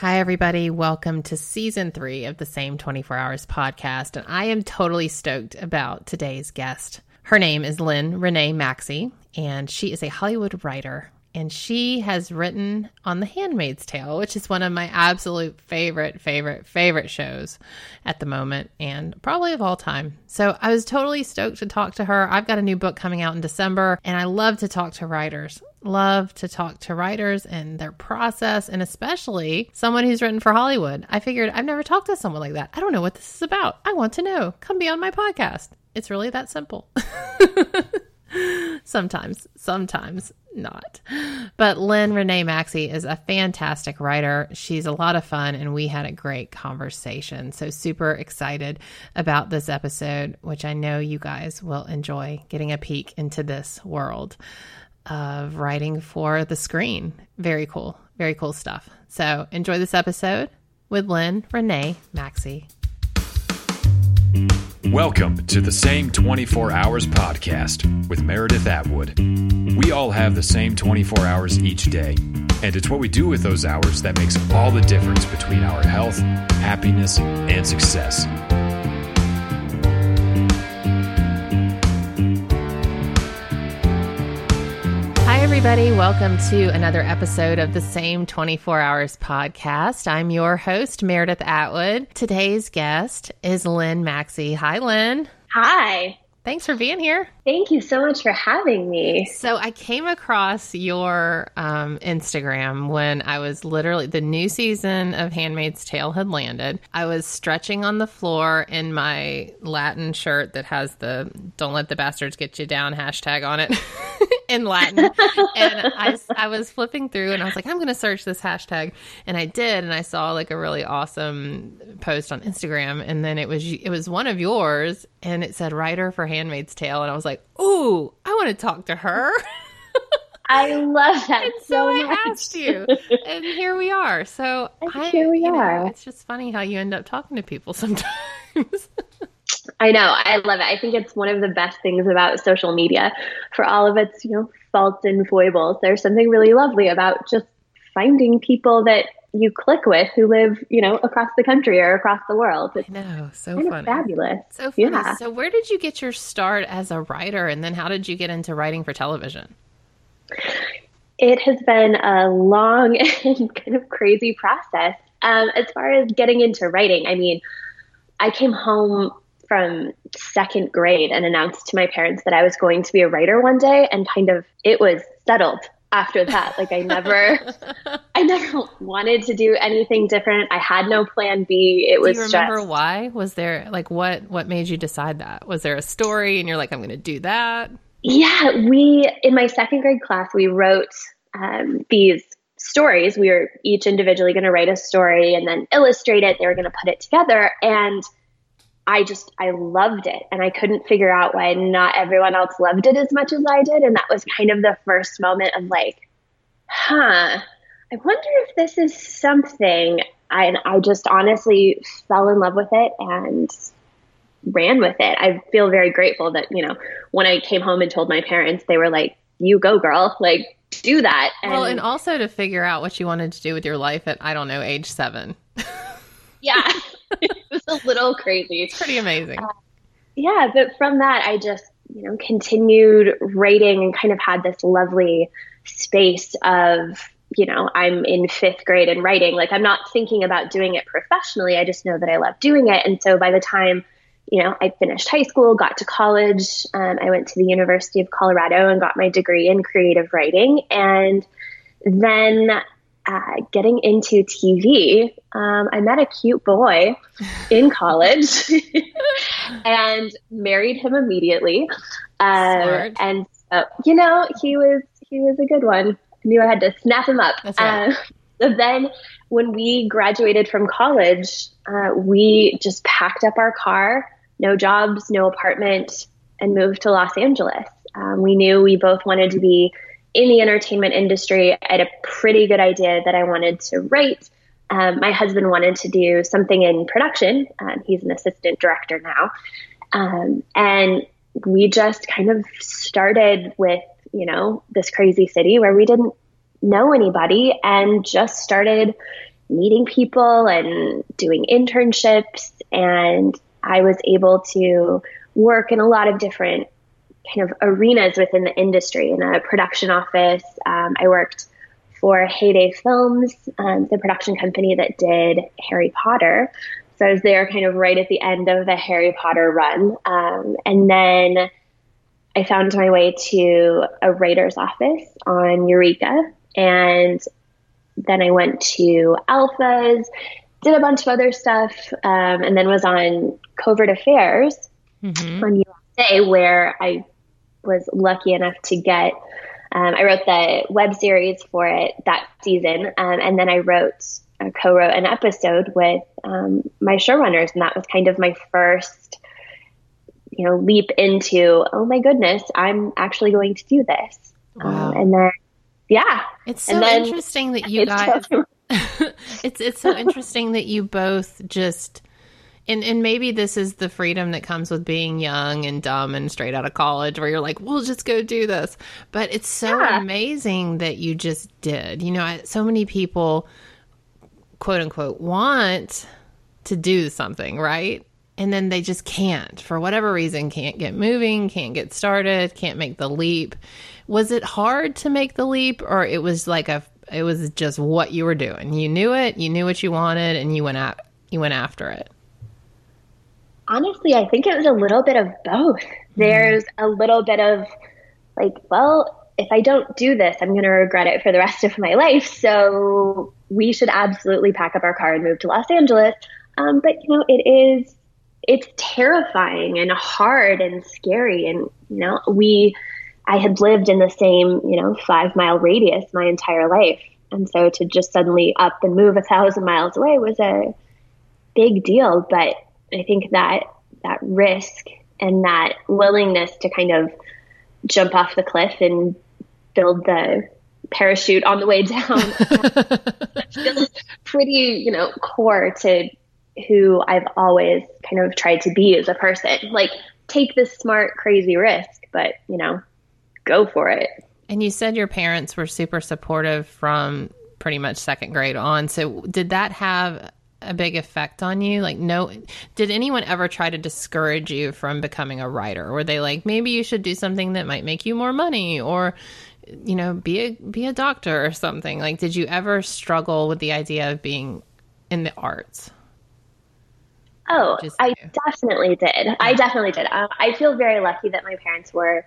Hi, everybody. Welcome to season three of the Same 24 Hours podcast. And I am totally stoked about today's guest. Her name is Lynn Renee Maxcy, and she is a Hollywood writer. And she has written on The Handmaid's Tale, which is one of my absolute favorite, favorite, favorite shows at the moment and probably of all time. So I was totally stoked to talk to her. I've got a new book coming out in December, and I love to talk to writers love to talk to writers and their process, and especially someone who's written for Hollywood. I figured I've never talked to someone like that. I don't know what this is about. I want to know. Come be on my podcast. It's really that simple. sometimes, sometimes not. But Lynn Renee Maxcy is a fantastic writer. She's a lot of fun, and we had a great conversation. So, super excited about this episode, which I know you guys will enjoy getting a peek into this world of writing for the screen. Very cool. Very cool stuff. So enjoy this episode with Lynn Renee Maxcy. Welcome to the Same 24 Hours podcast with Meredith Atwood. We all have the same 24 hours each day, and it's what we do with those hours that makes all the difference between our health, happiness, and success. Everybody. Welcome to another episode of the Same 24 Hours podcast. I'm your host, Meredith Atwood. Today's guest is Lynn Maxcy. Hi, Lynn. Hi. Thanks for being here. Thank you so much for having me. So, I came across your um, Instagram when I was literally the new season of Handmaid's Tale had landed. I was stretching on the floor in my Latin shirt that has the Don't Let the Bastards Get You Down hashtag on it. in Latin. and I, I was flipping through and I was like, I'm going to search this hashtag. And I did. And I saw like a really awesome post on Instagram. And then it was, it was one of yours and it said writer for Handmaid's Tale. And I was like, Ooh, I want to talk to her. I love that and so, so I asked you, and here we are. So I, here we are. Know, it's just funny how you end up talking to people sometimes. I know. I love it. I think it's one of the best things about social media for all of its, you know, faults and foibles. There's something really lovely about just finding people that you click with who live, you know, across the country or across the world. It's I know, so funny, fabulous, so funny. Yeah. So, where did you get your start as a writer, and then how did you get into writing for television? It has been a long and kind of crazy process. Um, as far as getting into writing, I mean, I came home from second grade and announced to my parents that I was going to be a writer one day and kind of it was settled after that. Like I never I never wanted to do anything different. I had no plan B. It was do you remember just, why? Was there like what what made you decide that? Was there a story and you're like I'm going to do that? Yeah, we in my second grade class we wrote um, these stories. We were each individually going to write a story and then illustrate it. They were going to put it together and I just I loved it and I couldn't figure out why not everyone else loved it as much as I did and that was kind of the first moment of like huh I wonder if this is something I, and I just honestly fell in love with it and ran with it. I feel very grateful that, you know, when I came home and told my parents, they were like, you go girl, like do that. And, well, and also to figure out what you wanted to do with your life at, I don't know, age seven. yeah. it was a little crazy. It's pretty amazing. Uh, yeah, but from that, I just, you know, continued writing and kind of had this lovely space of, you know, I'm in fifth grade and writing. Like, I'm not thinking about doing it professionally. I just know that I love doing it. And so by the time, you know, I finished high school, got to college, um, I went to the University of Colorado and got my degree in creative writing. And then uh, getting into TV, um, I met a cute boy in college and married him immediately. Uh, and uh, you know, he was he was a good one. I knew I had to snap him up. Right. Uh, so then, when we graduated from college, uh, we just packed up our car, no jobs, no apartment, and moved to Los Angeles. Um, we knew we both wanted to be in the entertainment industry, I had a pretty good idea that I wanted to write. Um, my husband wanted to do something in production. Um, he's an assistant director now. Um, and we just kind of started with, you know, this crazy city where we didn't know anybody and just started meeting people and doing internships. And I was able to work in a lot of different kind of arenas within the industry in a production office. Um, I worked for Heyday Films, um, the production company that did Harry Potter. So I was there kind of right at the end of the Harry Potter run. Um, and then I found my way to a writer's office on Eureka. And then I went to Alphas, did a bunch of other stuff, um, and then was on Covert Affairs mm-hmm. on USA, where I was lucky enough to get. Um, I wrote the web series for it that season, um, and then I wrote, uh, co-wrote an episode with um, my showrunners, and that was kind of my first, you know, leap into. Oh my goodness, I'm actually going to do this, um, wow. and then yeah, it's so interesting that you guys. it's it's so interesting that you both just and and maybe this is the freedom that comes with being young and dumb and straight out of college where you're like we'll just go do this. But it's so yeah. amazing that you just did. You know so many people quote unquote want to do something right? And then they just can't. For whatever reason can't get moving can't get started can't make the leap. Was it hard to make the leap or it was like a it was just what you were doing? You knew it you knew what you wanted and you went out you went after it honestly, I think it was a little bit of both. Mm-hmm. There's a little bit of like, well, if I don't do this, I'm going to regret it for the rest of my life. So we should absolutely pack up our car and move to Los Angeles. Um, but you know, it is, it's terrifying and hard and scary. And, you know, we, I had lived in the same, you know, five mile radius my entire life. And so to just suddenly up and move a thousand miles away was a big deal. But I think that that risk and that willingness to kind of jump off the cliff and build the parachute on the way down feels pretty, you know, core to who I've always kind of tried to be as a person. Like take this smart, crazy risk, but you know, go for it. And you said your parents were super supportive from pretty much second grade on. So did that have a big effect on you? Like, no, did anyone ever try to discourage you from becoming a writer? Were they like, maybe you should do something that might make you more money, or you know, be a be a doctor or something? Like, did you ever struggle with the idea of being in the arts? Oh, I definitely did. Yeah. I definitely did. Um, I feel very lucky that my parents were,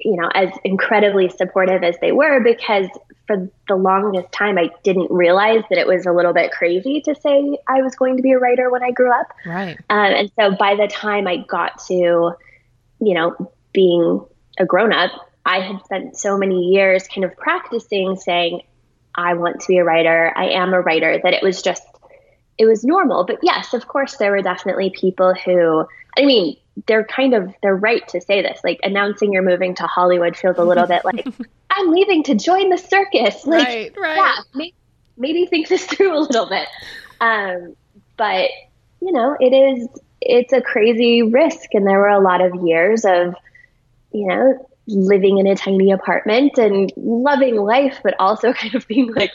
you know, as incredibly supportive as they were because for the longest time, I didn't realize that it was a little bit crazy to say I was going to be a writer when I grew up. Right. Um, and so by the time I got to, you know, being a grown up, I had spent so many years kind of practicing saying, I want to be a writer. I am a writer, that it was just, it was normal. But yes, of course, there were definitely people who, I mean, they're kind of, they're right to say this. Like announcing you're moving to Hollywood feels a little bit like, I'm leaving to join the circus. Like, right, right. yeah, maybe, maybe think this through a little bit. Um, but you know, it is it's a crazy risk, and there were a lot of years of you know living in a tiny apartment and loving life, but also kind of being like,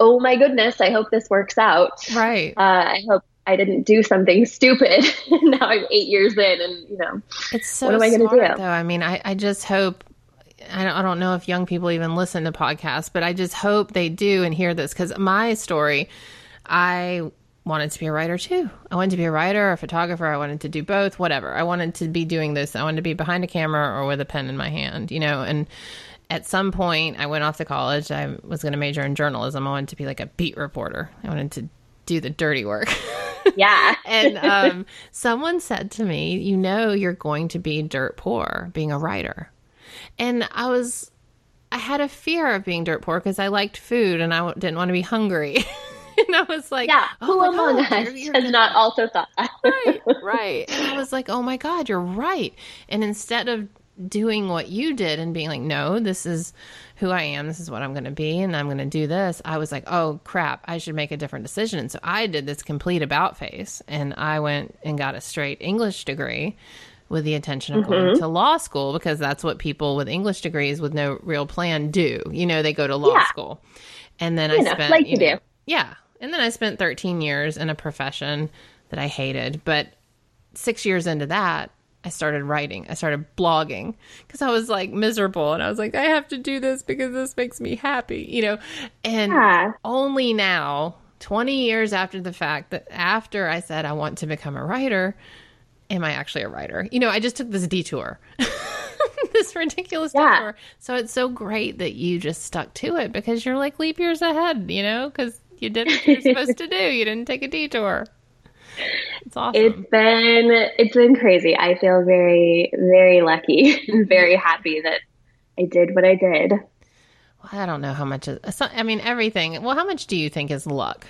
oh my goodness, I hope this works out. Right. Uh, I hope I didn't do something stupid. now I'm eight years in, and you know, it's so what am I going to do? Though I mean, I, I just hope I don't know if young people even listen to podcasts, but I just hope they do and hear this because my story, I wanted to be a writer too. I wanted to be a writer, a photographer. I wanted to do both, whatever. I wanted to be doing this. I wanted to be behind a camera or with a pen in my hand, you know. And at some point, I went off to college. I was going to major in journalism. I wanted to be like a beat reporter. I wanted to do the dirty work. Yeah. and um, someone said to me, You know, you're going to be dirt poor being a writer. And I was, I had a fear of being dirt poor because I liked food and I didn't want to be hungry. and I was like, yeah, oh who among God, us you're, you're has not also thought that? right, right. And I was like, oh my God, you're right. And instead of doing what you did and being like, no, this is who I am, this is what I'm going to be, and I'm going to do this, I was like, oh crap, I should make a different decision. And so I did this complete about face and I went and got a straight English degree with the intention of mm-hmm. going to law school because that's what people with English degrees with no real plan do. You know, they go to law yeah. school. And then you I know, spent like you, know, do. Yeah. And then I spent 13 years in a profession that I hated. But six years into that, I started writing. I started blogging because I was like miserable and I was like, I have to do this because this makes me happy, you know? And yeah. only now, 20 years after the fact, that after I said I want to become a writer, am I actually a writer? You know, I just took this detour. this ridiculous yeah. detour. So it's so great that you just stuck to it because you're like leap years ahead, you know, because you did what you're supposed to do. You didn't take a detour. It's awesome. It's been it's been crazy. I feel very very lucky and very happy that I did what I did. Well, I don't know how much is, I mean everything. Well, how much do you think is luck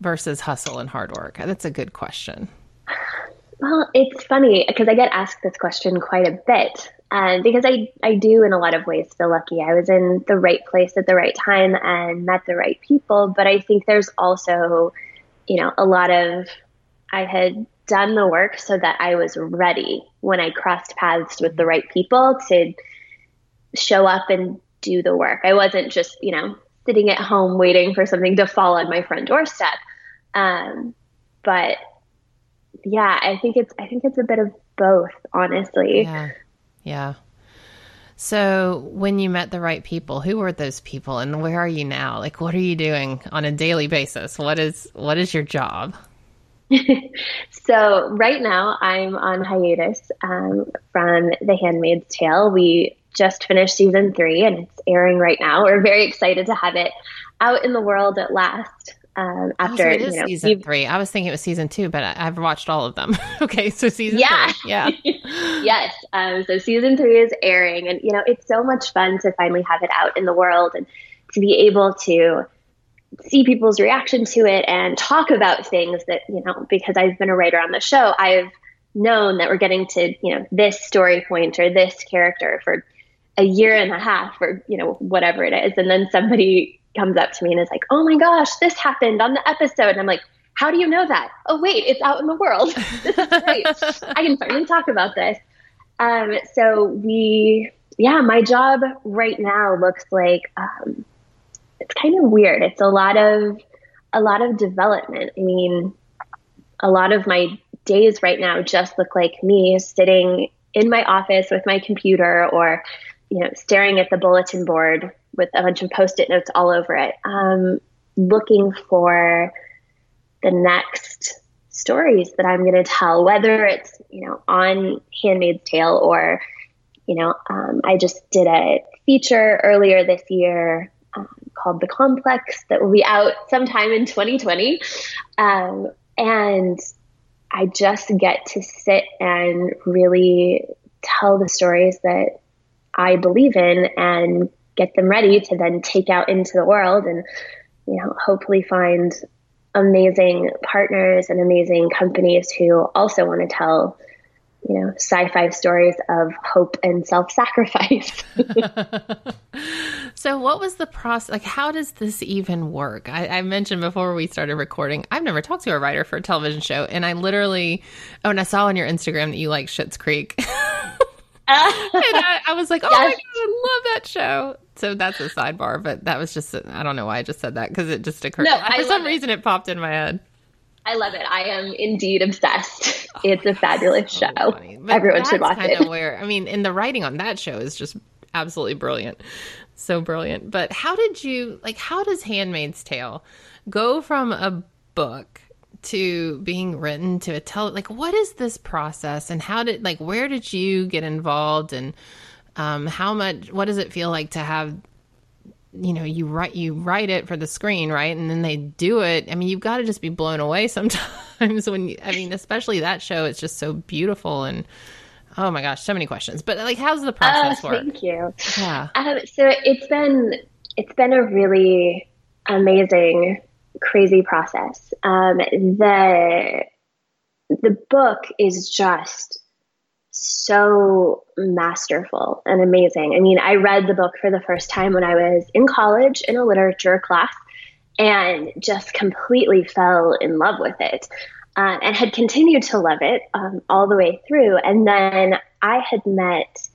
versus hustle and hard work? That's a good question. Well, it's funny because I get asked this question quite a bit. And because I, I do in a lot of ways feel lucky. I was in the right place at the right time and met the right people. But I think there's also, you know, a lot of, I had done the work so that I was ready when I crossed paths with the right people to show up and do the work. I wasn't just, you know, sitting at home waiting for something to fall on my front doorstep. Um, but yeah, I think it's I think it's a bit of both, honestly. Yeah. Yeah. So, when you met the right people, who were those people and where are you now? Like what are you doing on a daily basis? What is what is your job? So, right now I'm on hiatus um, from The Handmaid's Tale. We just finished season 3 and it's airing right now. We're very excited to have it out in the world at last. Um, after oh, so you know, season three, I was thinking it was season two, but I, have watched all of them. okay, so season yeah, three. yeah, yes. Um, so season three is airing, and you know it's so much fun to finally have it out in the world and to be able to see people's reaction to it and talk about things that you know because I've been a writer on the show, I've known that we're getting to you know this story point or this character for a year and a half or you know whatever it is, and then somebody comes up to me and is like, "Oh my gosh, this happened on the episode," and I'm like, "How do you know that? Oh wait, it's out in the world. this is great. I can finally talk about this." Um, so we, yeah, my job right now looks like um, it's kind of weird. It's a lot of a lot of development. I mean, a lot of my days right now just look like me sitting in my office with my computer or you know staring at the bulletin board with a bunch of post-it notes all over it, um, looking for the next stories that I'm going to tell, whether it's you know on Handmaid's Tale or you know um, I just did a feature earlier this year called The Complex that will be out sometime in 2020, um, and I just get to sit and really tell the stories that I believe in and get them ready to then take out into the world and you know hopefully find amazing partners and amazing companies who also want to tell you know sci-fi stories of hope and self-sacrifice so what was the process like how does this even work I, I, mentioned before we started recording i've never talked to a writer for a television show and i literally oh and i saw on your instagram that you like Schitt's creek and I, I, was like oh yes. my god i love that show so that's a sidebar, but that was just, I don't know why I just said that because it just occurred. No, For some it. reason, it popped in my head. I love it. I am indeed obsessed. Oh, it's a fabulous so show. Everyone should watch kind it. Of where, I mean, and the writing on that show is just absolutely brilliant. So brilliant. But how did you, like, how does Handmaid's Tale go from a book to being written to a tell? Like, what is this process and how did, like, where did you get involved and, um, how much? What does it feel like to have? You know, you write you write it for the screen, right? And then they do it. I mean, you've got to just be blown away sometimes when you, I mean, especially that show. It's just so beautiful and oh my gosh, so many questions. But like, how's the process uh, work? Thank you. Yeah. Um, so it's been it's been a really amazing, crazy process. Um, the the book is just so masterful and amazing. I mean, I read the book for the first time when I was in college in a literature class and just completely fell in love with it uh, and had continued to love it um, all the way through. And then I had met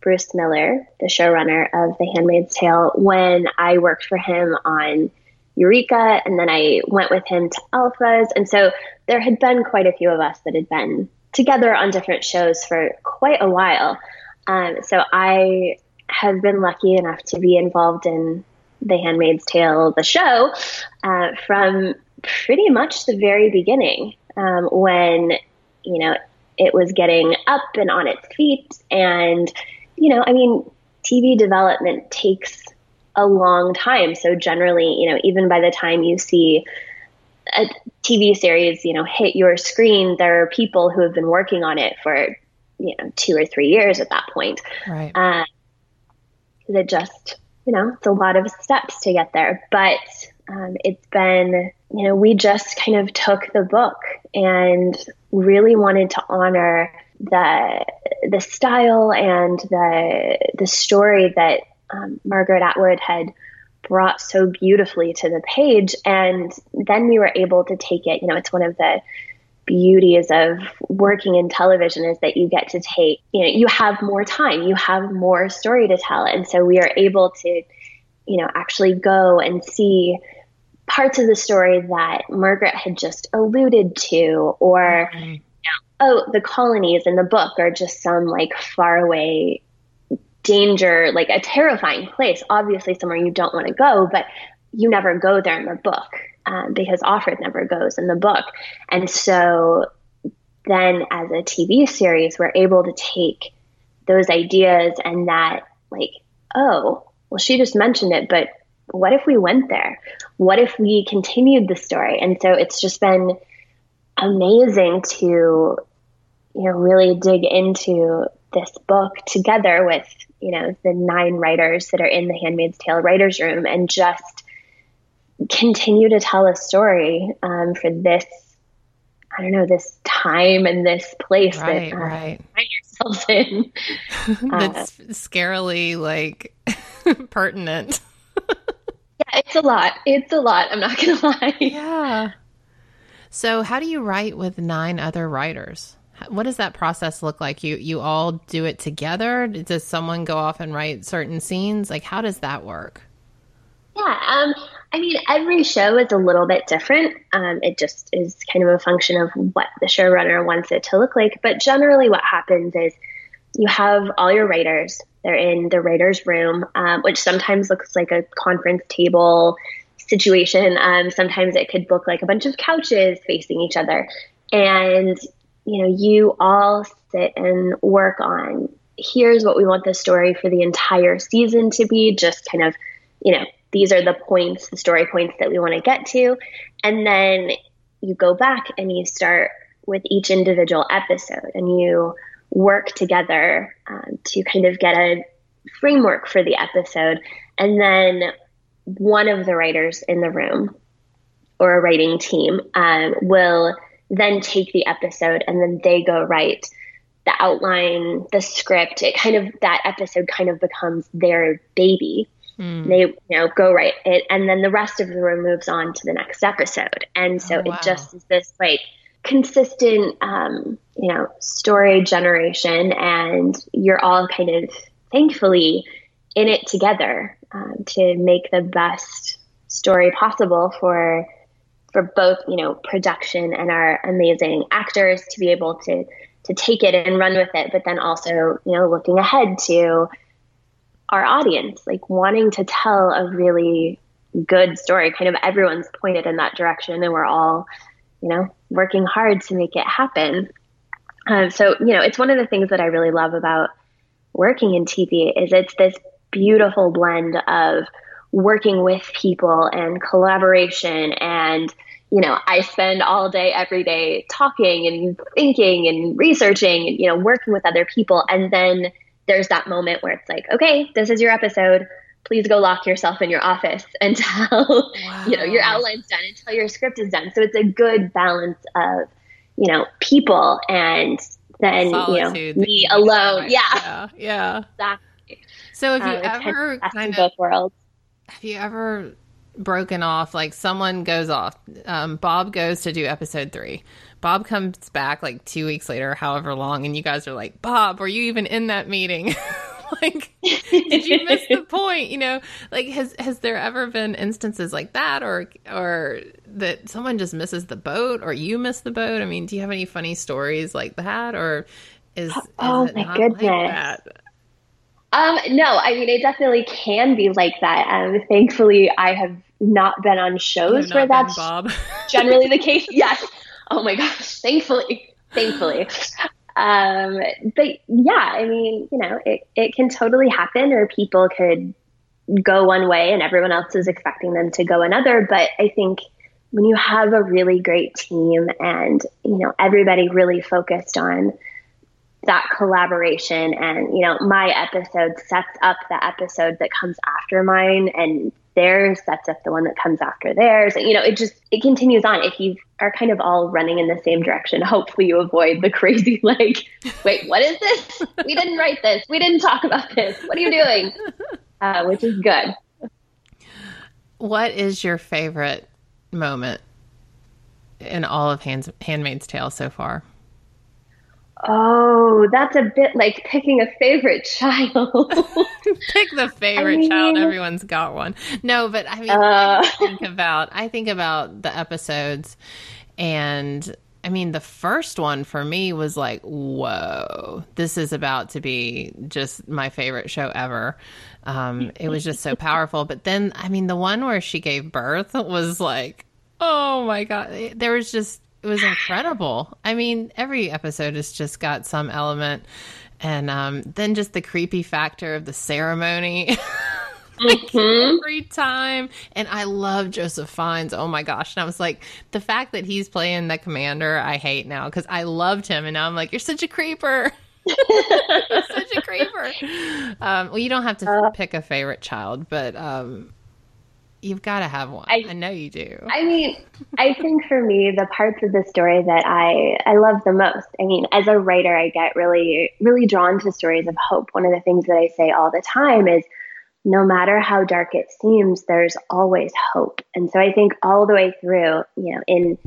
Bruce Miller, the showrunner of The Handmaid's Tale, when I worked for him on Eureka, and then I went with him to Alphas. And so there had been quite a few of us that had been together on different shows for quite a while. Um, so I have been lucky enough to be involved in The Handmaid's Tale, the show, uh, from pretty much the very beginning um, when, you know, it was getting up and on its feet. And, you know, I mean, TV development takes a long time. So generally, you know, even by the time you see a TV series, you know, hit your screen, there are people who have been working on it for, you know, two or three years at that point. Right. Uh, it just, you know, it's a lot of steps to get there. But um, it's been, you know, we just kind of took the book and really wanted to honor the the style and the the story that um, Margaret Atwood had brought so beautifully to the page. And then we were able to take it, you know, it's one of the beauties of working in television is that you get to take, you know, you have more time, you have more story to tell. And so we are able to, you know, actually go and see parts of the story that Margaret had just alluded to, or, mm-hmm. oh, the colonies in the book are just some like faraway danger, like a terrifying place, obviously somewhere you don't want to go, but you never go there in the book um, because Offred never goes in the book. And so then as a TV series, we're able to take those ideas and that, like, oh, well, she just mentioned it, but what if we went there? What if we continued the story? And so it's just been amazing to, you know, really dig into this book together with you know the nine writers that are in the handmaid's tale writers room and just continue to tell a story um, for this i don't know this time and this place right, that uh, right. find yourselves in that's uh, scarily like pertinent yeah it's a lot it's a lot i'm not gonna lie yeah so how do you write with nine other writers what does that process look like? You you all do it together? Does someone go off and write certain scenes? Like how does that work? Yeah, um, I mean, every show is a little bit different. Um, it just is kind of a function of what the showrunner wants it to look like. But generally, what happens is you have all your writers. They're in the writers' room, um, which sometimes looks like a conference table situation. Um, sometimes it could look like a bunch of couches facing each other. And you know, you all sit and work on here's what we want the story for the entire season to be, just kind of, you know, these are the points, the story points that we want to get to. And then you go back and you start with each individual episode and you work together um, to kind of get a framework for the episode. And then one of the writers in the room or a writing team um, will then take the episode and then they go write the outline, the script. It kind of that episode kind of becomes their baby. Mm. They you know go write it, and then the rest of the room moves on to the next episode. And so oh, wow. it just is this like consistent, um, you know, story generation, and you're all kind of thankfully in it together um, to make the best story possible for for both, you know, production and our amazing actors to be able to to take it and run with it, but then also, you know, looking ahead to our audience, like wanting to tell a really good story. Kind of everyone's pointed in that direction, and we're all, you know, working hard to make it happen. Um, so, you know, it's one of the things that I really love about working in TV is it's this beautiful blend of working with people and collaboration and you know i spend all day every day talking and thinking and researching and you know working with other people and then there's that moment where it's like okay this is your episode please go lock yourself in your office until wow. you know your outline's done until your script is done so it's a good balance of you know people and then Solitude, you know me alone yeah yeah, yeah. exactly so have you um, ever kind of both worlds have you ever broken off? Like someone goes off. Um, Bob goes to do episode three. Bob comes back like two weeks later, however long, and you guys are like, Bob, were you even in that meeting? like, did you miss the point? You know, like has has there ever been instances like that, or or that someone just misses the boat, or you miss the boat? I mean, do you have any funny stories like that, or is, is oh my goodness? Like um, no, I mean it definitely can be like that. Um, thankfully, I have not been on shows where that's generally the case. Yes. Oh my gosh. Thankfully, thankfully. Um, but yeah, I mean, you know, it, it can totally happen, or people could go one way and everyone else is expecting them to go another. But I think when you have a really great team and, you know, everybody really focused on that collaboration and, you know, my episode sets up the episode that comes after mine and theirs sets up the one that comes after theirs. You know, it just it continues on. If you are kind of all running in the same direction, hopefully you avoid the crazy like, wait, what is this? We didn't write this. We didn't talk about this. What are you doing? Uh, which is good. What is your favorite moment in all of Hands, Handmaid's Tale so far? Oh, that's a bit like picking a favorite child. Pick the favorite I mean, child. Everyone's got one. No, but I mean, uh, I think about I think about the episodes, and I mean, the first one for me was like, whoa, this is about to be just my favorite show ever. Um, it was just so powerful. But then, I mean, the one where she gave birth was like, oh my god, there was just it was incredible. I mean, every episode has just got some element, and um, then just the creepy factor of the ceremony. like mm-hmm. every time. And I love Joseph Fiennes. Oh my gosh. And I was like, the fact that he's playing the commander, I hate now because I loved him. And now I'm like, you're such a creeper. such a creeper. Um, well, you don't have to uh, pick a favorite child, but um, You've got to have one. I, I, know you do. I mean, I think for me, the parts of the story that I I love the most. I mean, as a writer, I get really really drawn to stories of hope. One of the things that I say all the time is, no matter how dark it seems, there's always hope. And so I think all the way through, you know, in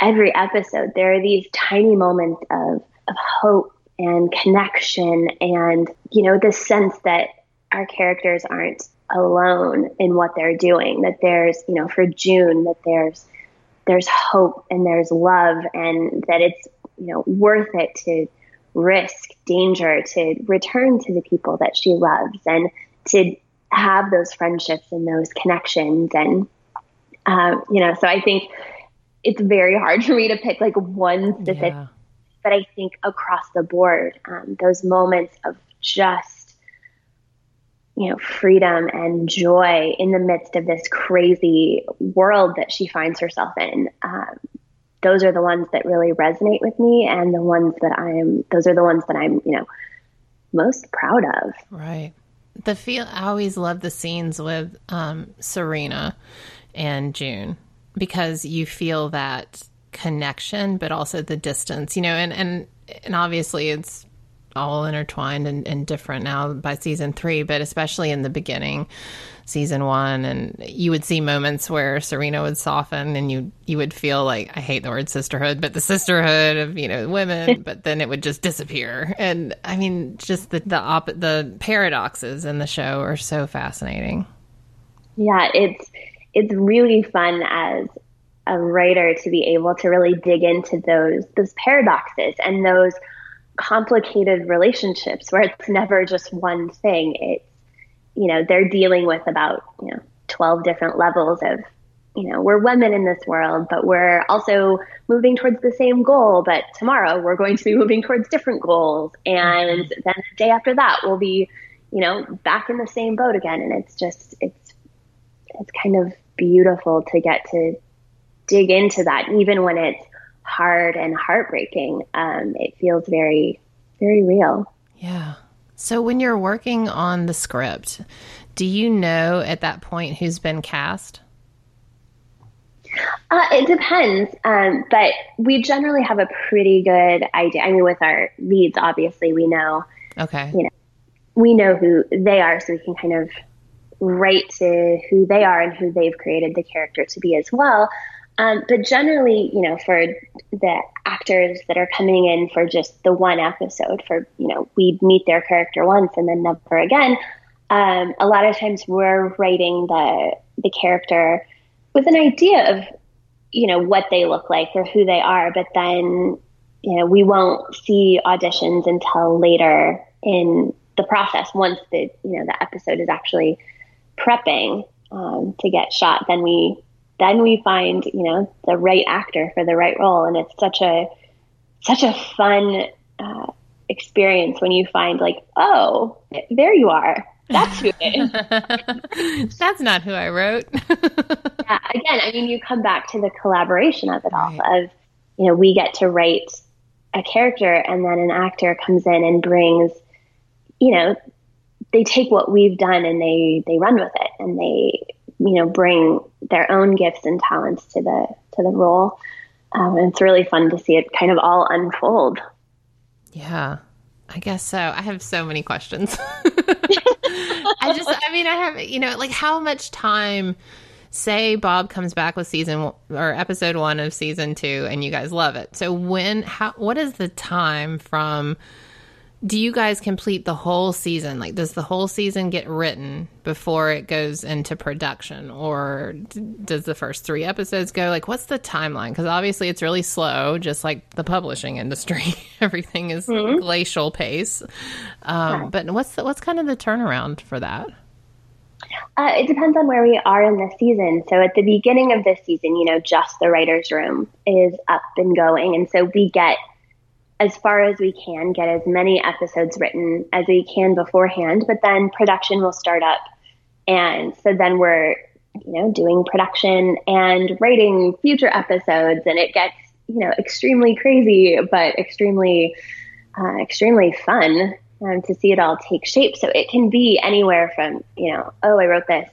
every episode, there are these tiny moments of of hope and connection, and you know, the sense that our characters aren't alone in what they're doing that there's you know for june that there's there's hope and there's love and that it's you know worth it to risk danger to return to the people that she loves and to have those friendships and those connections and um, you know so i think it's very hard for me to pick like one specific yeah. but i think across the board um, those moments of just you know, freedom and joy in the midst of this crazy world that she finds herself in. Um, those are the ones that really resonate with me, and the ones that I'm. Those are the ones that I'm, you know, most proud of. Right. The feel. I always love the scenes with um, Serena and June because you feel that connection, but also the distance. You know, and and and obviously it's all intertwined and, and different now by season three, but especially in the beginning, season one, and you would see moments where Serena would soften, and you you would feel like I hate the word sisterhood, but the sisterhood of you know women, but then it would just disappear. And I mean, just the the op- the paradoxes in the show are so fascinating. Yeah, it's it's really fun as a writer to be able to really dig into those those paradoxes and those complicated relationships where it's never just one thing. It's, you know, they're dealing with about, you know, 12 different levels of, you know, we're women in this world, but we're also moving towards the same goal. But tomorrow we're going to be moving towards different goals. And mm-hmm. then the day after that, we'll be, you know, back in the same boat again. And it's just, it's, it's kind of beautiful to get to dig into that, even when it's hard and heartbreaking. Um, it feels very, very real. Yeah. So when you're working on the script, do you know at that point who's been cast? Uh, it depends, um, but we generally have a pretty good idea. I mean, with our leads, obviously, we know. Okay. You know, we know who they are, so we can kind of write to who they are and who they've created the character to be as well. Um, but generally, you know, for the actors that are coming in for just the one episode for you know we meet their character once and then never again um, a lot of times we're writing the the character with an idea of you know what they look like or who they are but then you know we won't see auditions until later in the process once the you know the episode is actually prepping um, to get shot then we then we find you know the right actor for the right role. And it's such a such a fun uh, experience when you find like oh there you are. That's who it is. That's not who i wrote. Yeah again i mean you come back to the collaboration of it all right. of you know we get to write a character and then an actor comes in and brings you know they take what we've done and they they run with it and they you know bring their own gifts and talents to the to the role. Um, and it's really fun to see it kind of all unfold. Yeah i guess so. I have so many questions. I just i mean i have you know like how much time say bob comes back with season or episode one of season two and you guys love it. So when how what is the time from do you guys complete the whole season? Like, does the whole season get written before it goes into production, or does the first three episodes go? Like, what's the timeline? Because obviously, it's really slow, just like the publishing industry. Everything is mm-hmm. glacial pace. Um, yeah. But what's the, what's kind of the turnaround for that? Uh, it depends on where we are in the season. So at the beginning of this season, you know, just the writers' room is up and going, and so we get as far as we can, get as many episodes written as we can beforehand, but then production will start up. And so then we're, you know, doing production and writing future episodes, and it gets, you know, extremely crazy, but extremely, uh, extremely fun um, to see it all take shape. So it can be anywhere from, you know, oh, I wrote this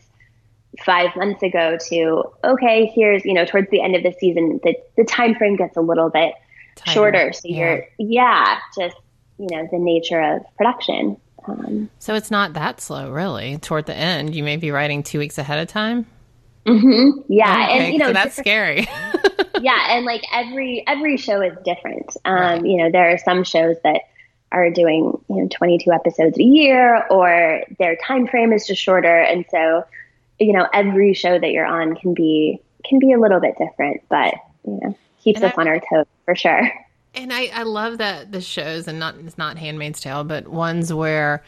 five months ago to okay, here's, you know, towards the end of the season, the, the time frame gets a little bit Tighter. shorter. So yeah. you're, yeah, just, you know, the nature of production. Um, so it's not that slow, really. Toward the end, you may be writing two weeks ahead of time. Mm-hmm. Yeah, okay, and you know so that's scary. yeah, and like every every show is different. Um, right. You know, there are some shows that are doing you know 22 episodes a year, or their time frame is just shorter, and so you know every show that you're on can be can be a little bit different. But you know, keeps and us I, on our toes for sure. And I, I love that the shows and not it's not Handmaid's Tale, but ones where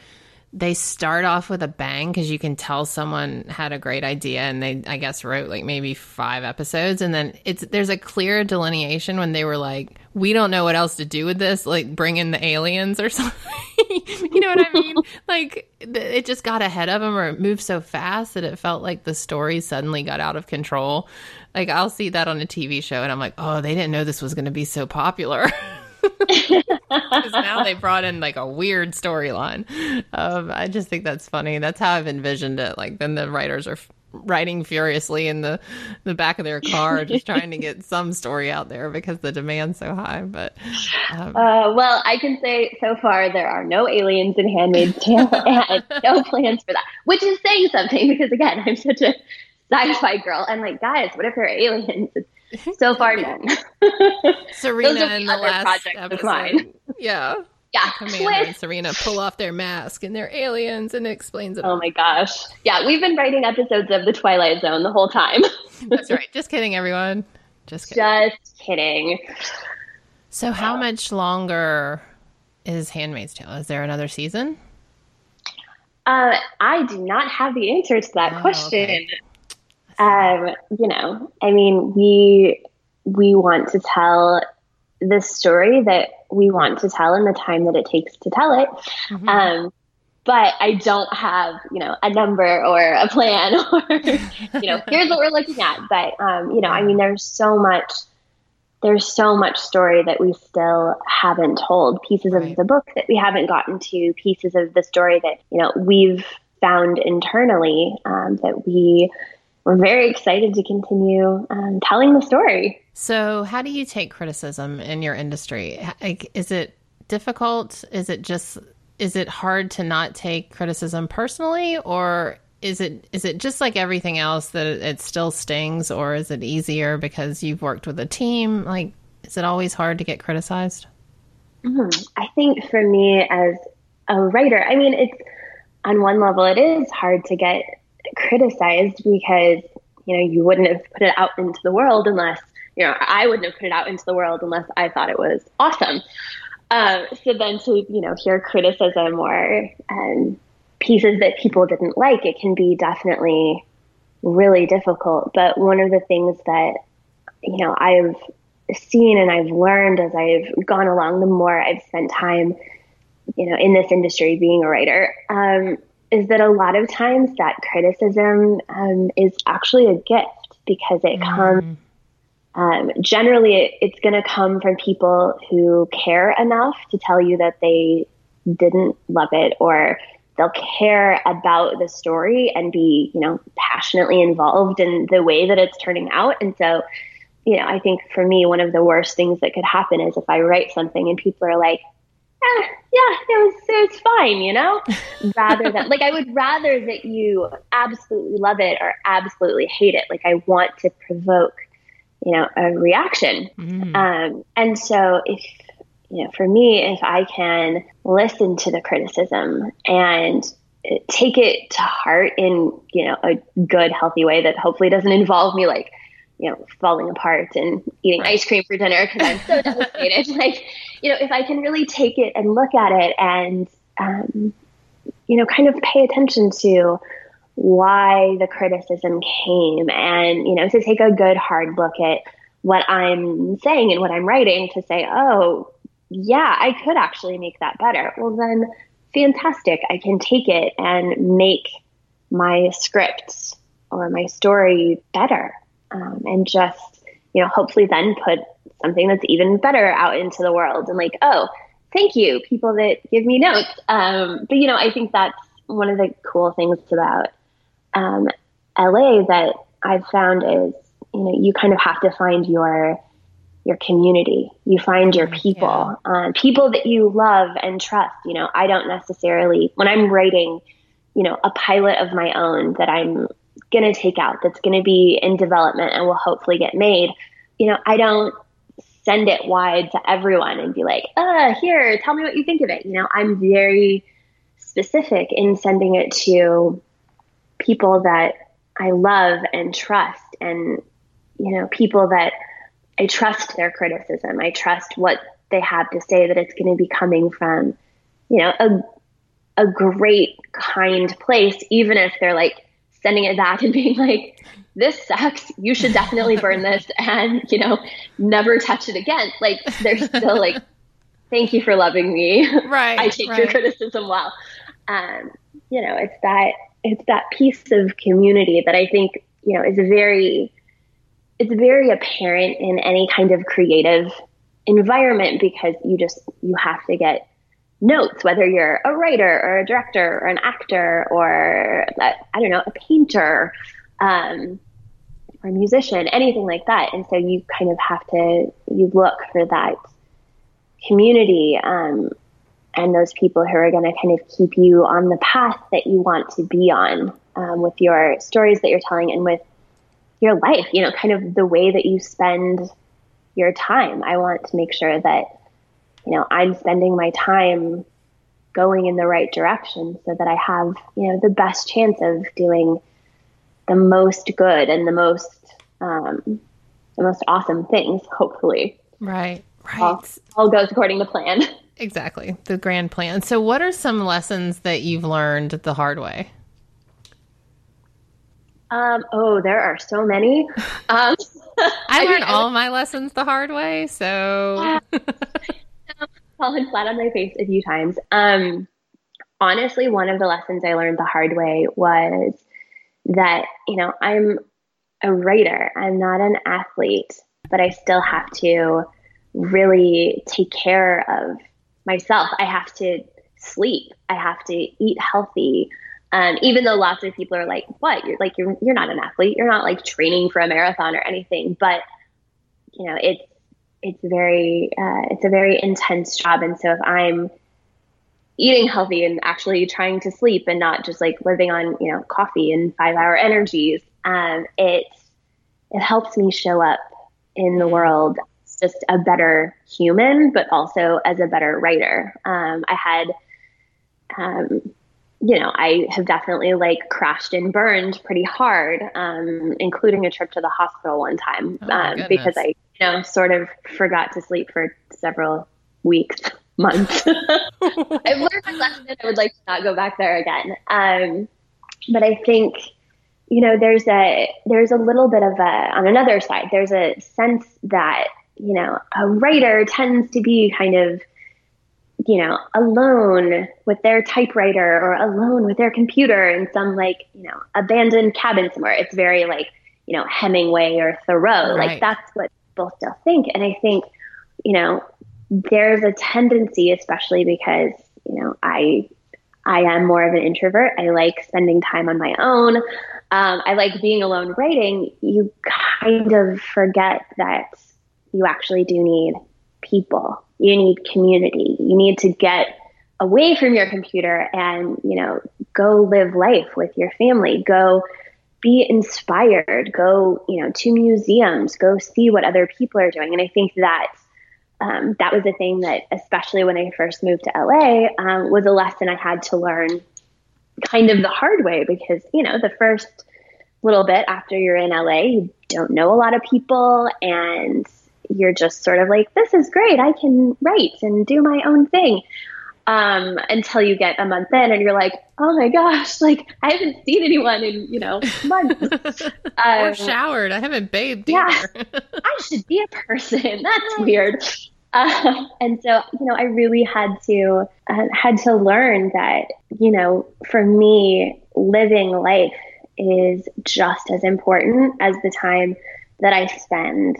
they start off with a bang because you can tell someone had a great idea and they I guess wrote like maybe five episodes. And then it's there's a clear delineation when they were like we don't know what else to do with this like bring in the aliens or something. You know what I mean? Like it just got ahead of them or it moved so fast that it felt like the story suddenly got out of control. Like I'll see that on a TV show and I'm like, oh, they didn't know this was going to be so popular. Because now they brought in like a weird storyline. Um, I just think that's funny. That's how I've envisioned it. Like then the writers are f- writing furiously in the the back of their car, just trying to get some story out there because the demand's so high. But um, uh, well, I can say so far there are no aliens in Handmaid's Tale and no plans for that, which is saying something because again, I'm such a sci-fi girl. And like, guys, what if there are aliens? So far, none. Serena in the last episode. Yeah. Yeah. Commander and Serena pull off their mask and they're aliens and it explains it. Oh my gosh. Yeah, we've been writing episodes of The Twilight Zone the whole time. That's right. Just kidding, everyone. Just kidding. Just kidding. So, how much longer is Handmaid's Tale? Is there another season? Uh, I do not have the answer to that oh, question. Okay. Um, you know, I mean, we we want to tell the story that we want to tell in the time that it takes to tell it. Mm-hmm. Um, but I don't have, you know, a number or a plan or, you know, here's what we're looking at. But, um, you know, I mean, there's so much, there's so much story that we still haven't told, pieces right. of the book that we haven't gotten to, pieces of the story that, you know, we've found internally um, that we we're very excited to continue um, telling the story. So, how do you take criticism in your industry? Like, is it difficult? Is it just is it hard to not take criticism personally, or is it is it just like everything else that it still stings, or is it easier because you've worked with a team? Like, Is it always hard to get criticized? Mm, I think for me as a writer, I mean, it's on one level, it is hard to get criticized because, you know, you wouldn't have put it out into the world unless, you know, I wouldn't have put it out into the world unless I thought it was awesome. Um, so then to, you know, hear criticism or um, pieces that people didn't like, it can be definitely really difficult. But one of the things that, you know, I've seen and I've learned as I've gone along, the more I've spent time, you know, in this industry being a writer, um, is that a lot of times that criticism um, is actually a gift because it mm. comes. Um, generally, it, it's going to come from people who care enough to tell you that they didn't love it or they'll care about the story and be, you know, passionately involved in the way that it's turning out. And so, you know, I think for me, one of the worst things that could happen is if I write something and people are like, eh, yeah, it was, it was fine, you know, rather than like, I would rather that you absolutely love it or absolutely hate it. Like, I want to provoke, you know, a reaction. Mm. Um, and so if, you know, for me, if I can listen to the criticism and take it to heart in, you know, a good, healthy way that hopefully doesn't involve me like, you know, falling apart and eating right. ice cream for dinner because I'm so devastated. Like, you know, if I can really take it and look at it and, um, you know, kind of pay attention to why the criticism came and, you know, to take a good hard look at what I'm saying and what I'm writing to say, oh, yeah, I could actually make that better. Well, then fantastic. I can take it and make my scripts or my story better um, and just, you know, hopefully then put something that's even better out into the world and like, oh, thank you, people that give me notes. Um, but, you know, I think that's one of the cool things about um, LA that I've found is, you know, you kind of have to find your your community. You find your mm, people, yeah. um, people that you love and trust. You know, I don't necessarily, when I'm writing, you know, a pilot of my own that I'm going to take out, that's going to be in development and will hopefully get made, you know, I don't send it wide to everyone and be like, uh, here, tell me what you think of it. You know, I'm very specific in sending it to people that I love and trust and, you know, people that I trust their criticism. I trust what they have to say that it's going to be coming from, you know, a a great kind place, even if they're like sending it back and being like, this sucks. You should definitely burn this and, you know, never touch it again. Like they're still like, thank you for loving me. Right. I take right. your criticism well. Um, you know, it's that it's that piece of community that I think, you know, is very it's very apparent in any kind of creative environment because you just you have to get notes whether you're a writer or a director or an actor or I don't know a painter um, or a musician anything like that and so you kind of have to you look for that community um, and those people who are going to kind of keep you on the path that you want to be on um, with your stories that you're telling and with your life, you know, kind of the way that you spend your time. I want to make sure that, you know, I'm spending my time going in the right direction so that I have, you know, the best chance of doing the most good and the most, um, the most awesome things, hopefully. Right, right. All, all goes according to plan. Exactly, the grand plan. So, what are some lessons that you've learned the hard way? Um, oh, there are so many. Um, I learned all my lessons the hard way, so fallen flat on my face a few times. Um, honestly, one of the lessons I learned the hard way was that you know I'm a writer. I'm not an athlete, but I still have to really take care of myself. I have to sleep. I have to eat healthy. Um, even though lots of people are like, "What? You're like you're you're not an athlete. You're not like training for a marathon or anything." But you know, it's it's very uh, it's a very intense job, and so if I'm eating healthy and actually trying to sleep and not just like living on you know coffee and five hour energies, um, it it helps me show up in the world as just a better human, but also as a better writer. Um, I had, um, you know, I have definitely like crashed and burned pretty hard, um, including a trip to the hospital one time Oh, um, because I, you know, sort of forgot to sleep for several weeks, months. I've learned my lesson. I would like to not go back there again. Um, but I think, you know, there's a there's a little bit of a on another side. There's a sense that you know a writer tends to be kind of you know alone with their typewriter or alone with their computer in some like you know abandoned cabin somewhere. It's very like you know Hemingway or Thoreau. Right. Like that's what people still think. And I think you know there's a tendency, especially because you know I I am more of an introvert. I like spending time on my own. Um, I like being alone writing. You kind of forget that you actually do need people. You need community. You need to get away from your computer and, you know, go live life with your family. Go be inspired. Go, you know, to museums. Go see what other people are doing. And I think that um, that was the thing that, especially when I first moved to LA, um, was a lesson I had to learn kind of the hard way because, you know, the first little bit after you're in LA, you don't know a lot of people and you're just sort of like, this is great. I can write and do my own thing. Um, until you get a month in and you're like, oh my gosh, like I haven't seen anyone in, you know, months. or Um, showered. I haven't bathed yeah. I should be a person. That's weird. Uh, and so, you know, I really had to uh, had to learn that, you know, for me, living life is just as important as the time that I spend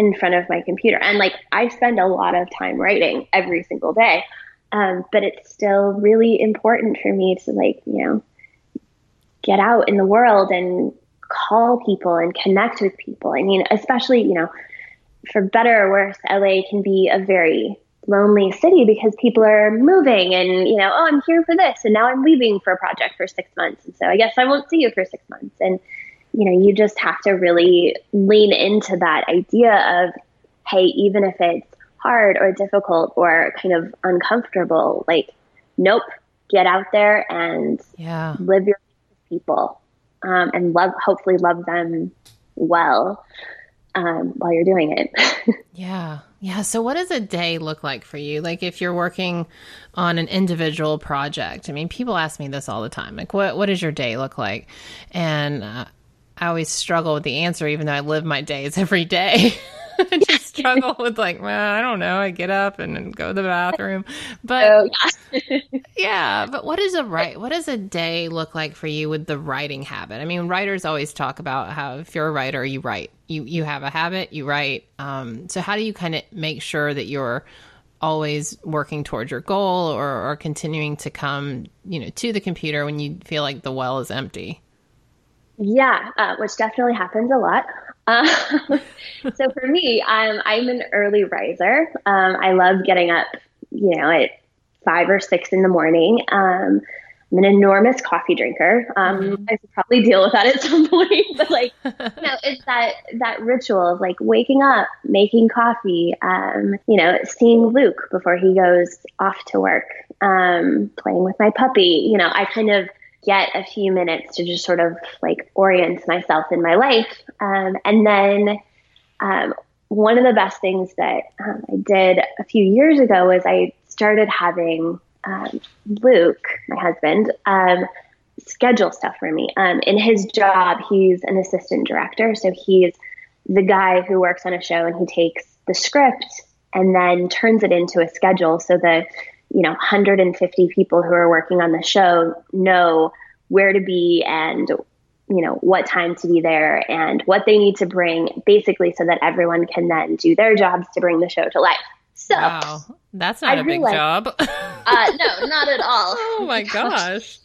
in front of my computer. And like, I spend a lot of time writing every single day, um, but it's still really important for me to like, you know, get out in the world and call people and connect with people. I mean, especially, you know, for better or worse, LA can be a very lonely city because people are moving and, you know, oh, I'm here for this and now I'm leaving for a project for six months. And so I guess I won't see you for six months. And, you know, you just have to really lean into that idea of, hey, even if it's hard or difficult or kind of uncomfortable, like, nope, get out there and yeah. live your people um, and love, hopefully love them well um, while you're doing it. Yeah. Yeah. So, what does a day look like for you? Like, if you're working on an individual project, I mean, people ask me this all the time. Like, what, what does your day look like? And uh, I always struggle with the answer, even though I live my days every day. I just struggle with, like, well, I don't know. I get up and, then go to the bathroom. But so, yeah. yeah, but what is a right? What does a day look like for you with the writing habit? I mean, writers always talk about how if you're a writer, you write. You you have a habit, you write. Um, so how do you kind of make sure that you're always working towards your goal or, or continuing to come, you know, to the computer when you feel like the well is empty? Yeah, uh, which definitely happens a lot. Uh, so for me, um, I'm an early riser. Um, I love getting up, you know, at five or six in the morning. Um, I'm an enormous coffee drinker. Um, Mhm. I should probably deal with that at some point, but like, you know, it's that that ritual of like waking up, making coffee, um, you know, seeing Luke before he goes off to work, um, playing with my puppy. You know, I kind of get a few minutes to just sort of like orient myself in my life, um, and then um, one of the best things that um, I did a few years ago was I started having um, Luke, my husband, um, schedule stuff for me. Um, in his job, he's an assistant director, so he's the guy who works on a show and he takes the script and then turns it into a schedule so that you know 150 people who are working on the show know where to be and you know what time to be there and what they need to bring basically so that everyone can then do their jobs to bring the show to life so Wow, that's not I a big job. uh, no not at all oh my gosh.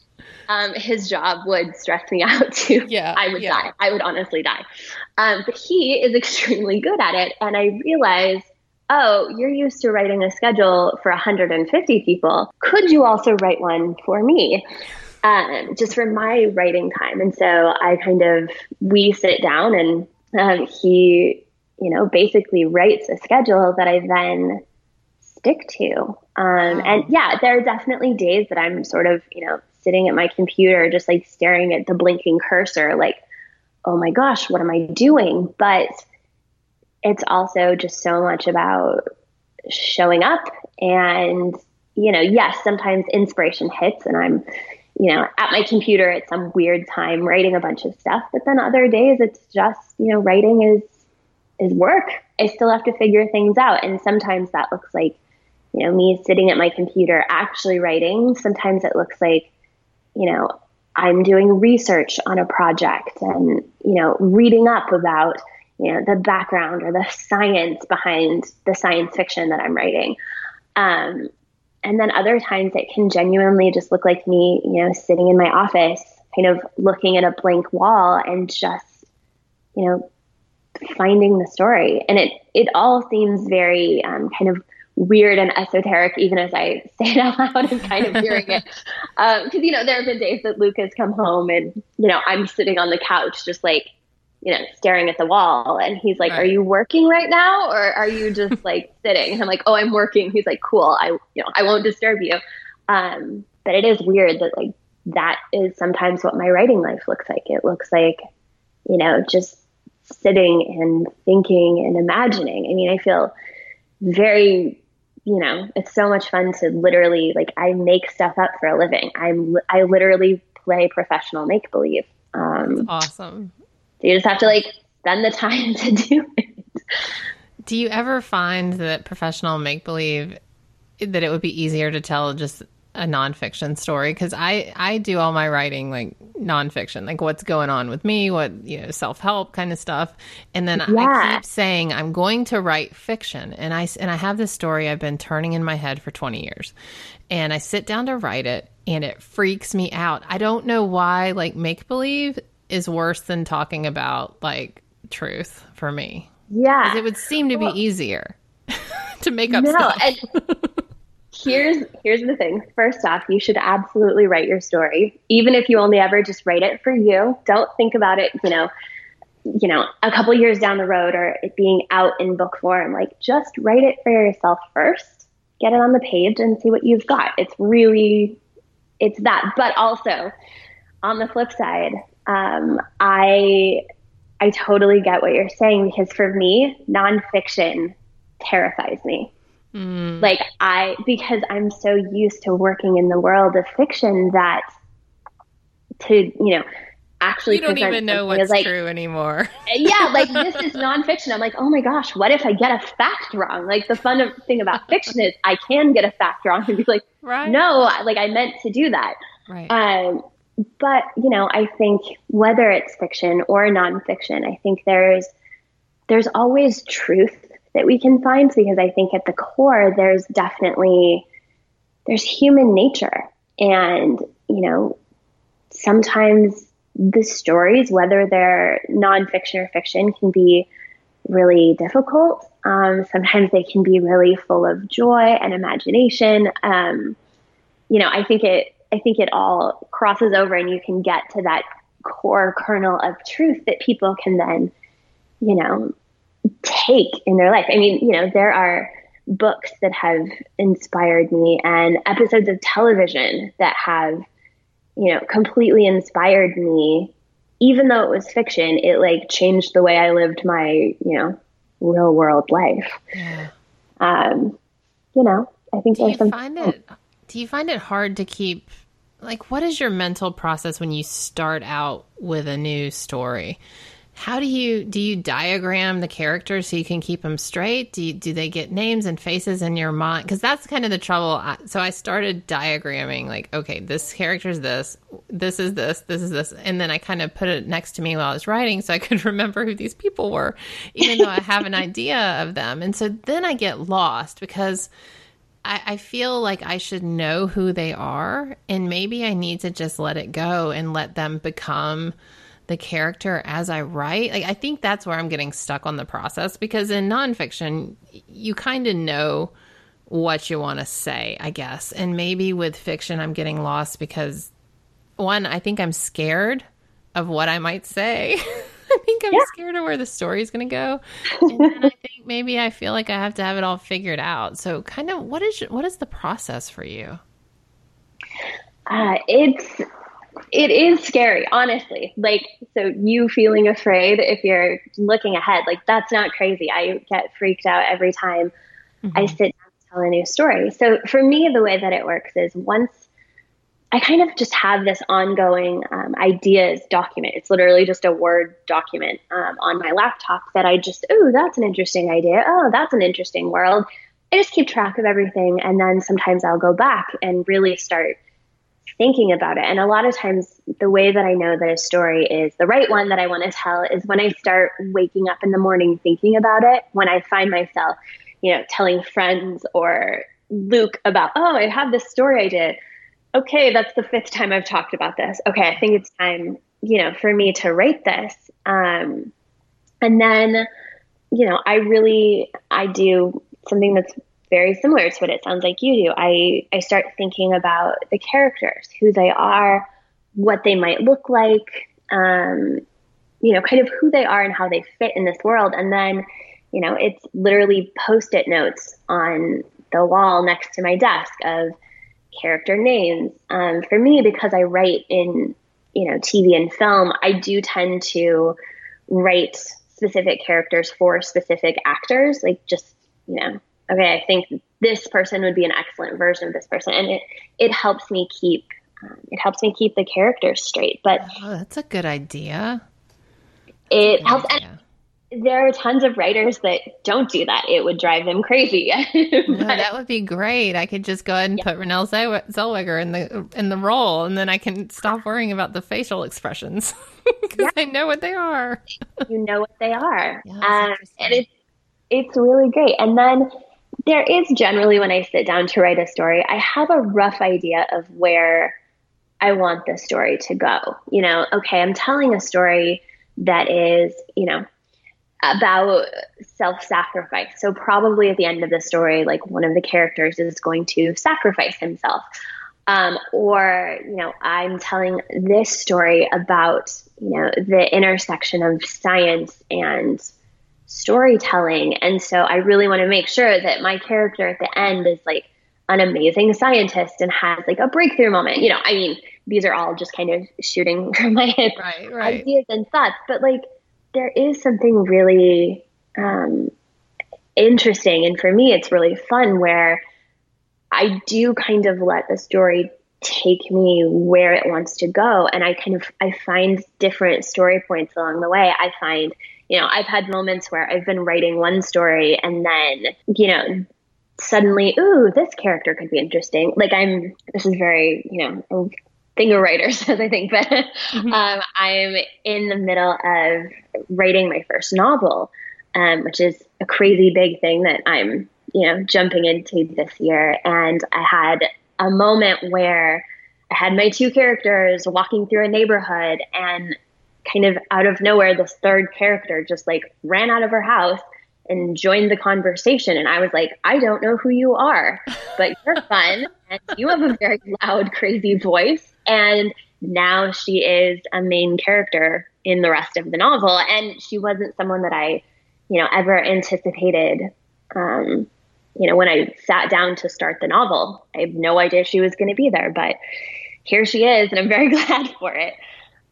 um, his job would stress me out too. Yeah, I would yeah. die. I would honestly die. Um, but he is extremely good at it. And I realized, oh, you're used to writing a schedule for 150 people. Could you also write one for me? Um, just for my writing time. And so I kind of, we sit down and um, he you know, basically writes a schedule that I then stick to. Um, and yeah, there are definitely days that I'm sort of, you know, sitting at my computer, just like staring at the blinking cursor, like, oh my gosh, what am I doing? But it's also just so much about showing up and, you know, yes, sometimes inspiration hits and I'm, you know, at my computer at some weird time writing a bunch of stuff. But then other days it's just, you know, writing is is work. I still have to figure things out. And sometimes that looks like, you know, me sitting at my computer actually writing. Sometimes it looks like, you know, I'm doing research on a project and, you know, reading up about, you know, the background or the science behind the science fiction that I'm writing. Um, and then other times it can genuinely just look like me, you know, sitting in my office, kind of looking at a blank wall and just, you know, finding the story. And it it all seems very um, kind of weird and esoteric, even as I say it out loud and kind of hearing it. Because um, you know, there have been days that Luke has come home and you know I'm sitting on the couch just like you know staring at the wall, and he's like, right. "Are you working right now, or are you just like sitting?" And I'm like, "Oh, I'm working." He's like, "Cool, I you know I won't disturb you." Um, but it is weird that like that is sometimes what my writing life looks like. It looks like you know just sitting and thinking and imagining. I mean, I feel very, you know, it's so much fun to literally like I make stuff up for a living. I'm I literally play professional make believe. Um, awesome. You just have to like spend the time to do it. Do you ever find that professional make believe that it would be easier to tell just a nonfiction story because I I do all my writing like nonfiction, like what's going on with me, what you know, self help kind of stuff, and then yeah. I keep saying I'm going to write fiction, and I and I have this story I've been turning in my head for 20 years, and I sit down to write it, and it freaks me out. I don't know why like make believe is worse than talking about like truth for me. Yeah, it would seem to be well, easier to make up no, stuff. And- here's here's the thing. First off, you should absolutely write your story, even if you only ever just write it for you. Don't think about it, you know, you know, a couple years down the road or it being out in book form. Like just write it for yourself first. Get it on the page and see what you've got. It's really it's that. But also on the flip side, um, I I totally get what you're saying because for me, nonfiction terrifies me. Mm. Like I, because I'm so used to working in the world of fiction that to, you know, actually you don't even know what's like, true anymore. yeah, like this is nonfiction. I'm like, oh my gosh, what if I get a fact wrong? Like the fun of, thing about fiction is I can get a fact wrong and be like, right. no, like I meant to do that. Right. Um, but you know, I think whether it's fiction or nonfiction, I think there's there's always truth that we can find because I think at the core there's definitely there's human nature. And you know sometimes the stories whether they're nonfiction or fiction can be really difficult. Um, sometimes they can be really full of joy and imagination. Um, you know i think it i think it all crosses over and you can get to that core kernel of truth that people can then you know take in their life. I mean, you know, there are books that have inspired me and episodes of television that have, you know, completely inspired me. Even though it was fiction, it like changed the way I lived my, you know, real world life. Yeah. Um, you know, I think do there's you some. Find it, do you find it hard to keep? Like, what is your mental process when you start out with a new story? How do you do you diagram the characters so you can keep them straight? Do you, do they get names and faces in your mind? Because that's kind of the trouble. So I started diagramming like, okay, this character is this, this is this, this is this, and then I kind of put it next to me while I was writing so I could remember who these people were, even though I have an idea of them. And so then I get lost because. I, I feel like I should know who they are, and maybe I need to just let it go and let them become the character as I write. Like I think that's where I'm getting stuck on the process because in nonfiction, you kind of know what you want to say, I guess. And maybe with fiction, I'm getting lost because one, I think I'm scared of what I might say think I'm yeah. scared of where the story's going to go. And then I think maybe I feel like I have to have it all figured out. So, kind of, what is what is the process for you? Uh, it's it is scary, honestly. Like, so you feeling afraid if you're looking ahead, like that's not crazy. I get freaked out every time mm-hmm. I sit down to tell a new story. So for me, the way that it works is once I kind of just have this ongoing um, ideas document. It's literally just a Word document um, on my laptop that I just, oh, that's an interesting idea. Oh, that's an interesting world. I just keep track of everything. And then sometimes I'll go back and really start thinking about it. And a lot of times, the way that I know that a story is the right one that I want to tell is when I start waking up in the morning thinking about it, when I find myself, you know, telling friends or Luke about, oh, I have this story I did. Okay, that's the fifth time I've talked about this. Okay, I think it's time, you know, for me to write this. Um, and then, you know, I really, I do something that's very similar to what it sounds like you do. I, I start thinking about the characters, who they are, what they might look like, um, you know, kind of who they are and how they fit in this world. And then, you know, it's literally post it notes on the wall next to my desk of character names. Um, for me, because I write in, you know, TV and film, I do tend to write specific characters for specific actors, like just, you know, okay, I think this person would be an excellent version of this person, and it it helps me keep um, it helps me keep the characters straight. But oh, that's a good idea. It good helps. Idea. There are tons of writers that don't do that. It would drive them crazy. but, no, that would be great. I could just go ahead and yeah. put Renée Zellweger in the in the role, and then I can stop worrying about the facial expressions because yeah. I know what they are. you know what they are, yeah, um, and it's it's really great. And then there is generally when I sit down to write a story, I have a rough idea of where I want the story to go. You know, okay, I'm telling a story that is, you know, about self sacrifice. So, probably at the end of the story, like one of the characters is going to sacrifice himself. Um, or, you know, I'm telling this story about, you know, the intersection of science and storytelling. And so I really want to make sure that my character at the end is like an amazing scientist and has like a breakthrough moment. You know, I mean, these are all just kind of shooting from my head right, right. ideas and thoughts, but like there is something really um, interesting. And for me, it's really fun where I do kind of let the story take me where it wants to go. And I kind of, I find different story points along the way. I find you know, I've had moments where I've been writing one story and then, you know, suddenly, ooh, this character could be interesting. Like I'm, this is very, you know, thing of writers, as I think, but mm-hmm. um, I'm in the middle of writing my first novel, um, which is a crazy big thing that I'm, you know, jumping into this year. And I had a moment where I had my two characters walking through a neighborhood and kind of out of nowhere, this third character just like ran out of her house and joined the conversation. And I was like, I don't know who you are, but you're fun and you have a very loud, crazy voice. And now she is a main character in the rest of the novel. And she wasn't someone that I, you know, ever anticipated. Um, you know, when I sat down to start the novel, I have no idea she was going to be there, but here she is, and I'm very glad for it.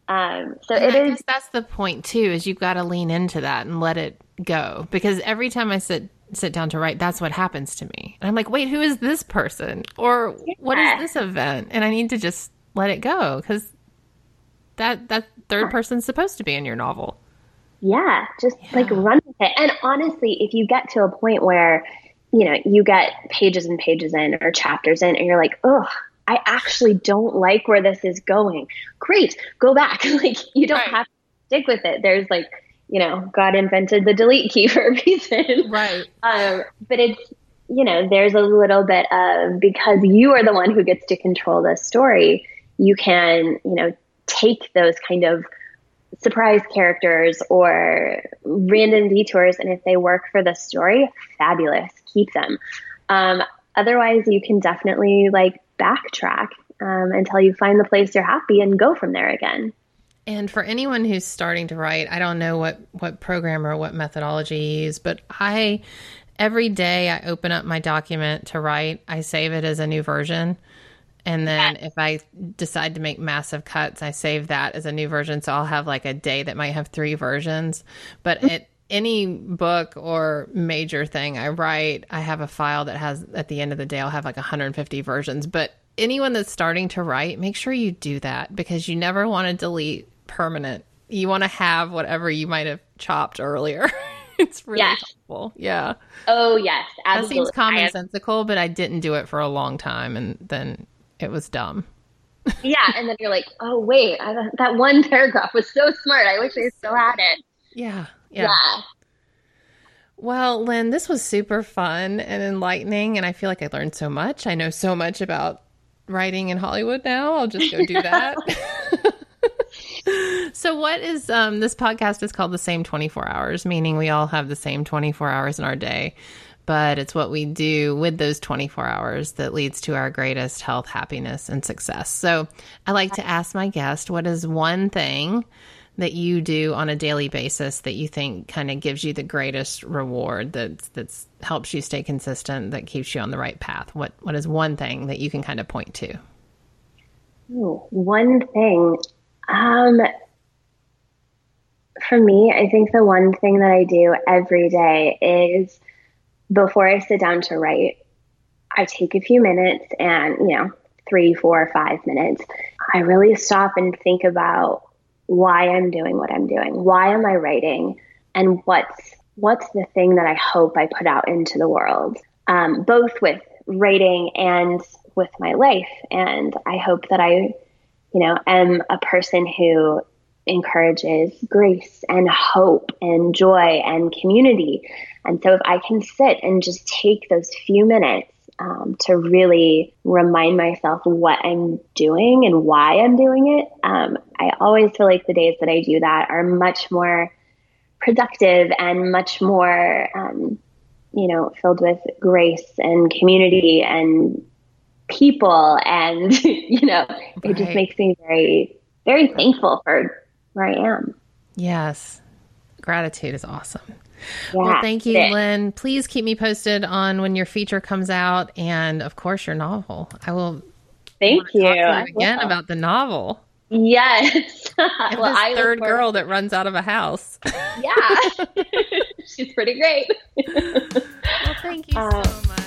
Um, so and it I is. that's the point too. Is you've got to lean into that and let it go because every time I sit sit down to write, that's what happens to me. And I'm like, wait, who is this person or yeah. what is this event? And I need to just let it go because that that third person's supposed to be in your novel. Yeah, just yeah. like run with it. And honestly, if you get to a point where you know you get pages and pages in or chapters in, and you're like, oh, I actually don't like where this is going. Great, go back. like you don't right. have to stick with it. There's like, you know, God invented the delete key for a reason. Right. Um, but it's, you know, there's a little bit of because you are the one who gets to control the story, you can, you know, take those kind of surprise characters or random detours and if they work for the story, fabulous. Keep them. Um, otherwise you can definitely like backtrack um, until you find the place you're happy and go from there again. And for anyone who's starting to write, I don't know what what program or what methodology you use, but I every day I open up my document to write, I save it as a new version. And then if I decide to make massive cuts, I save that as a new version. So I'll have like a day that might have three versions. But it any book or major thing I write, I have a file that has at the end of the day I'll have like 150 versions. But anyone that's starting to write, make sure you do that because you never want to delete permanent. You want to have whatever you might have chopped earlier. it's really yes. helpful. Yeah. Oh yes, absolutely. That seems commonsensical, but I didn't do it for a long time, and then it was dumb. yeah, and then you're like, oh wait, I, that one paragraph was so smart. I wish I still had it. Yeah. Yeah. yeah. Well, Lynn, this was super fun and enlightening, and I feel like I learned so much. I know so much about writing in Hollywood now. I'll just go do that. so what is um this podcast is called the same 24 hours meaning we all have the same 24 hours in our day but it's what we do with those 24 hours that leads to our greatest health happiness and success. So i like to ask my guest what is one thing that you do on a daily basis that you think kind of gives you the greatest reward that that's helps you stay consistent that keeps you on the right path? What what is one thing that you can kind of point to? Ooh, one thing. Um for me i think the one thing that i do every day is before i sit down to write i take a few minutes and you know three four five minutes i really stop and think about why I'm doing what I'm doing. Why am I writing? And what's what's the thing that I hope I put out into the world, um, both with writing and with my life. And I hope that I, you know, am a person who encourages grace and hope and joy and community. And so if I can sit and just take those few minutes um, to really remind myself what I'm doing and why I'm doing it. Um, I always feel like the days that I do that are much more productive and much more, um, you know, filled with grace and community and people. And, you know, right. it just makes me very, very thankful for where I am. Yes. Gratitude is awesome. Yeah, well, thank you, Lynn. Please keep me posted on when your feature comes out, and of course, your novel. I will. Thank you. you again about the novel. Yes. well, I third girl that runs out of a house. yeah, she's pretty great. well, thank you so uh, much.